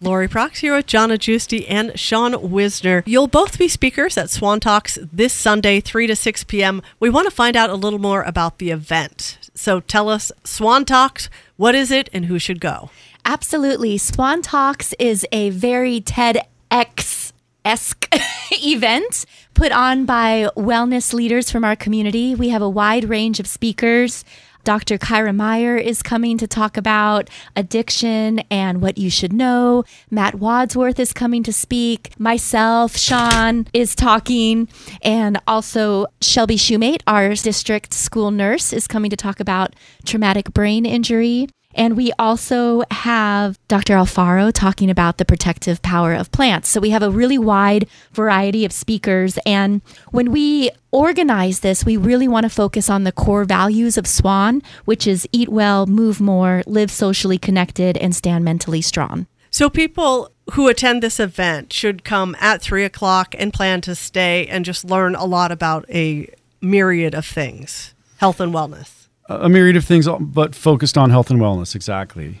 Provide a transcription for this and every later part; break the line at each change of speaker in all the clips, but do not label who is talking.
Laurie Prax here with Gianna Guisti and Sean Wisner. You'll both be speakers at Swan Talks this Sunday, 3 to 6 p.m. We want to find out a little more about the event. So tell us, Swan Talks, what is it and who should go?
Absolutely. Swan Talks is a very TEDx esque event put on by wellness leaders from our community. We have a wide range of speakers. Dr. Kyra Meyer is coming to talk about addiction and what you should know. Matt Wadsworth is coming to speak. Myself, Sean is talking. And also Shelby Shoemate, our district school nurse, is coming to talk about traumatic brain injury. And we also have Dr. Alfaro talking about the protective power of plants. So we have a really wide variety of speakers. And when we organize this, we really want to focus on the core values of SWAN, which is eat well, move more, live socially connected, and stand mentally strong.
So people who attend this event should come at three o'clock and plan to stay and just learn a lot about a myriad of things, health and wellness
a myriad of things, but focused on health and wellness. Exactly.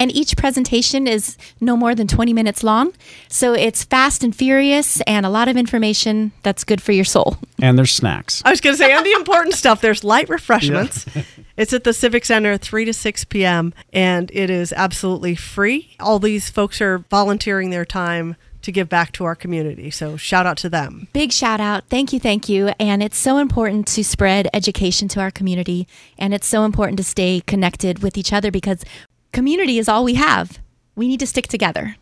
And each presentation is no more than 20 minutes long. So it's fast and furious and a lot of information that's good for your soul.
And there's snacks.
I was going to say, and the important stuff there's light refreshments. Yeah. it's at the Civic Center, 3 to 6 p.m., and it is absolutely free. All these folks are volunteering their time to give back to our community. So shout out to them.
Big shout out. Thank you, thank you. And it's so important to spread education to our community. And it's so important to stay connected with each other because community is all we have. We need to stick together.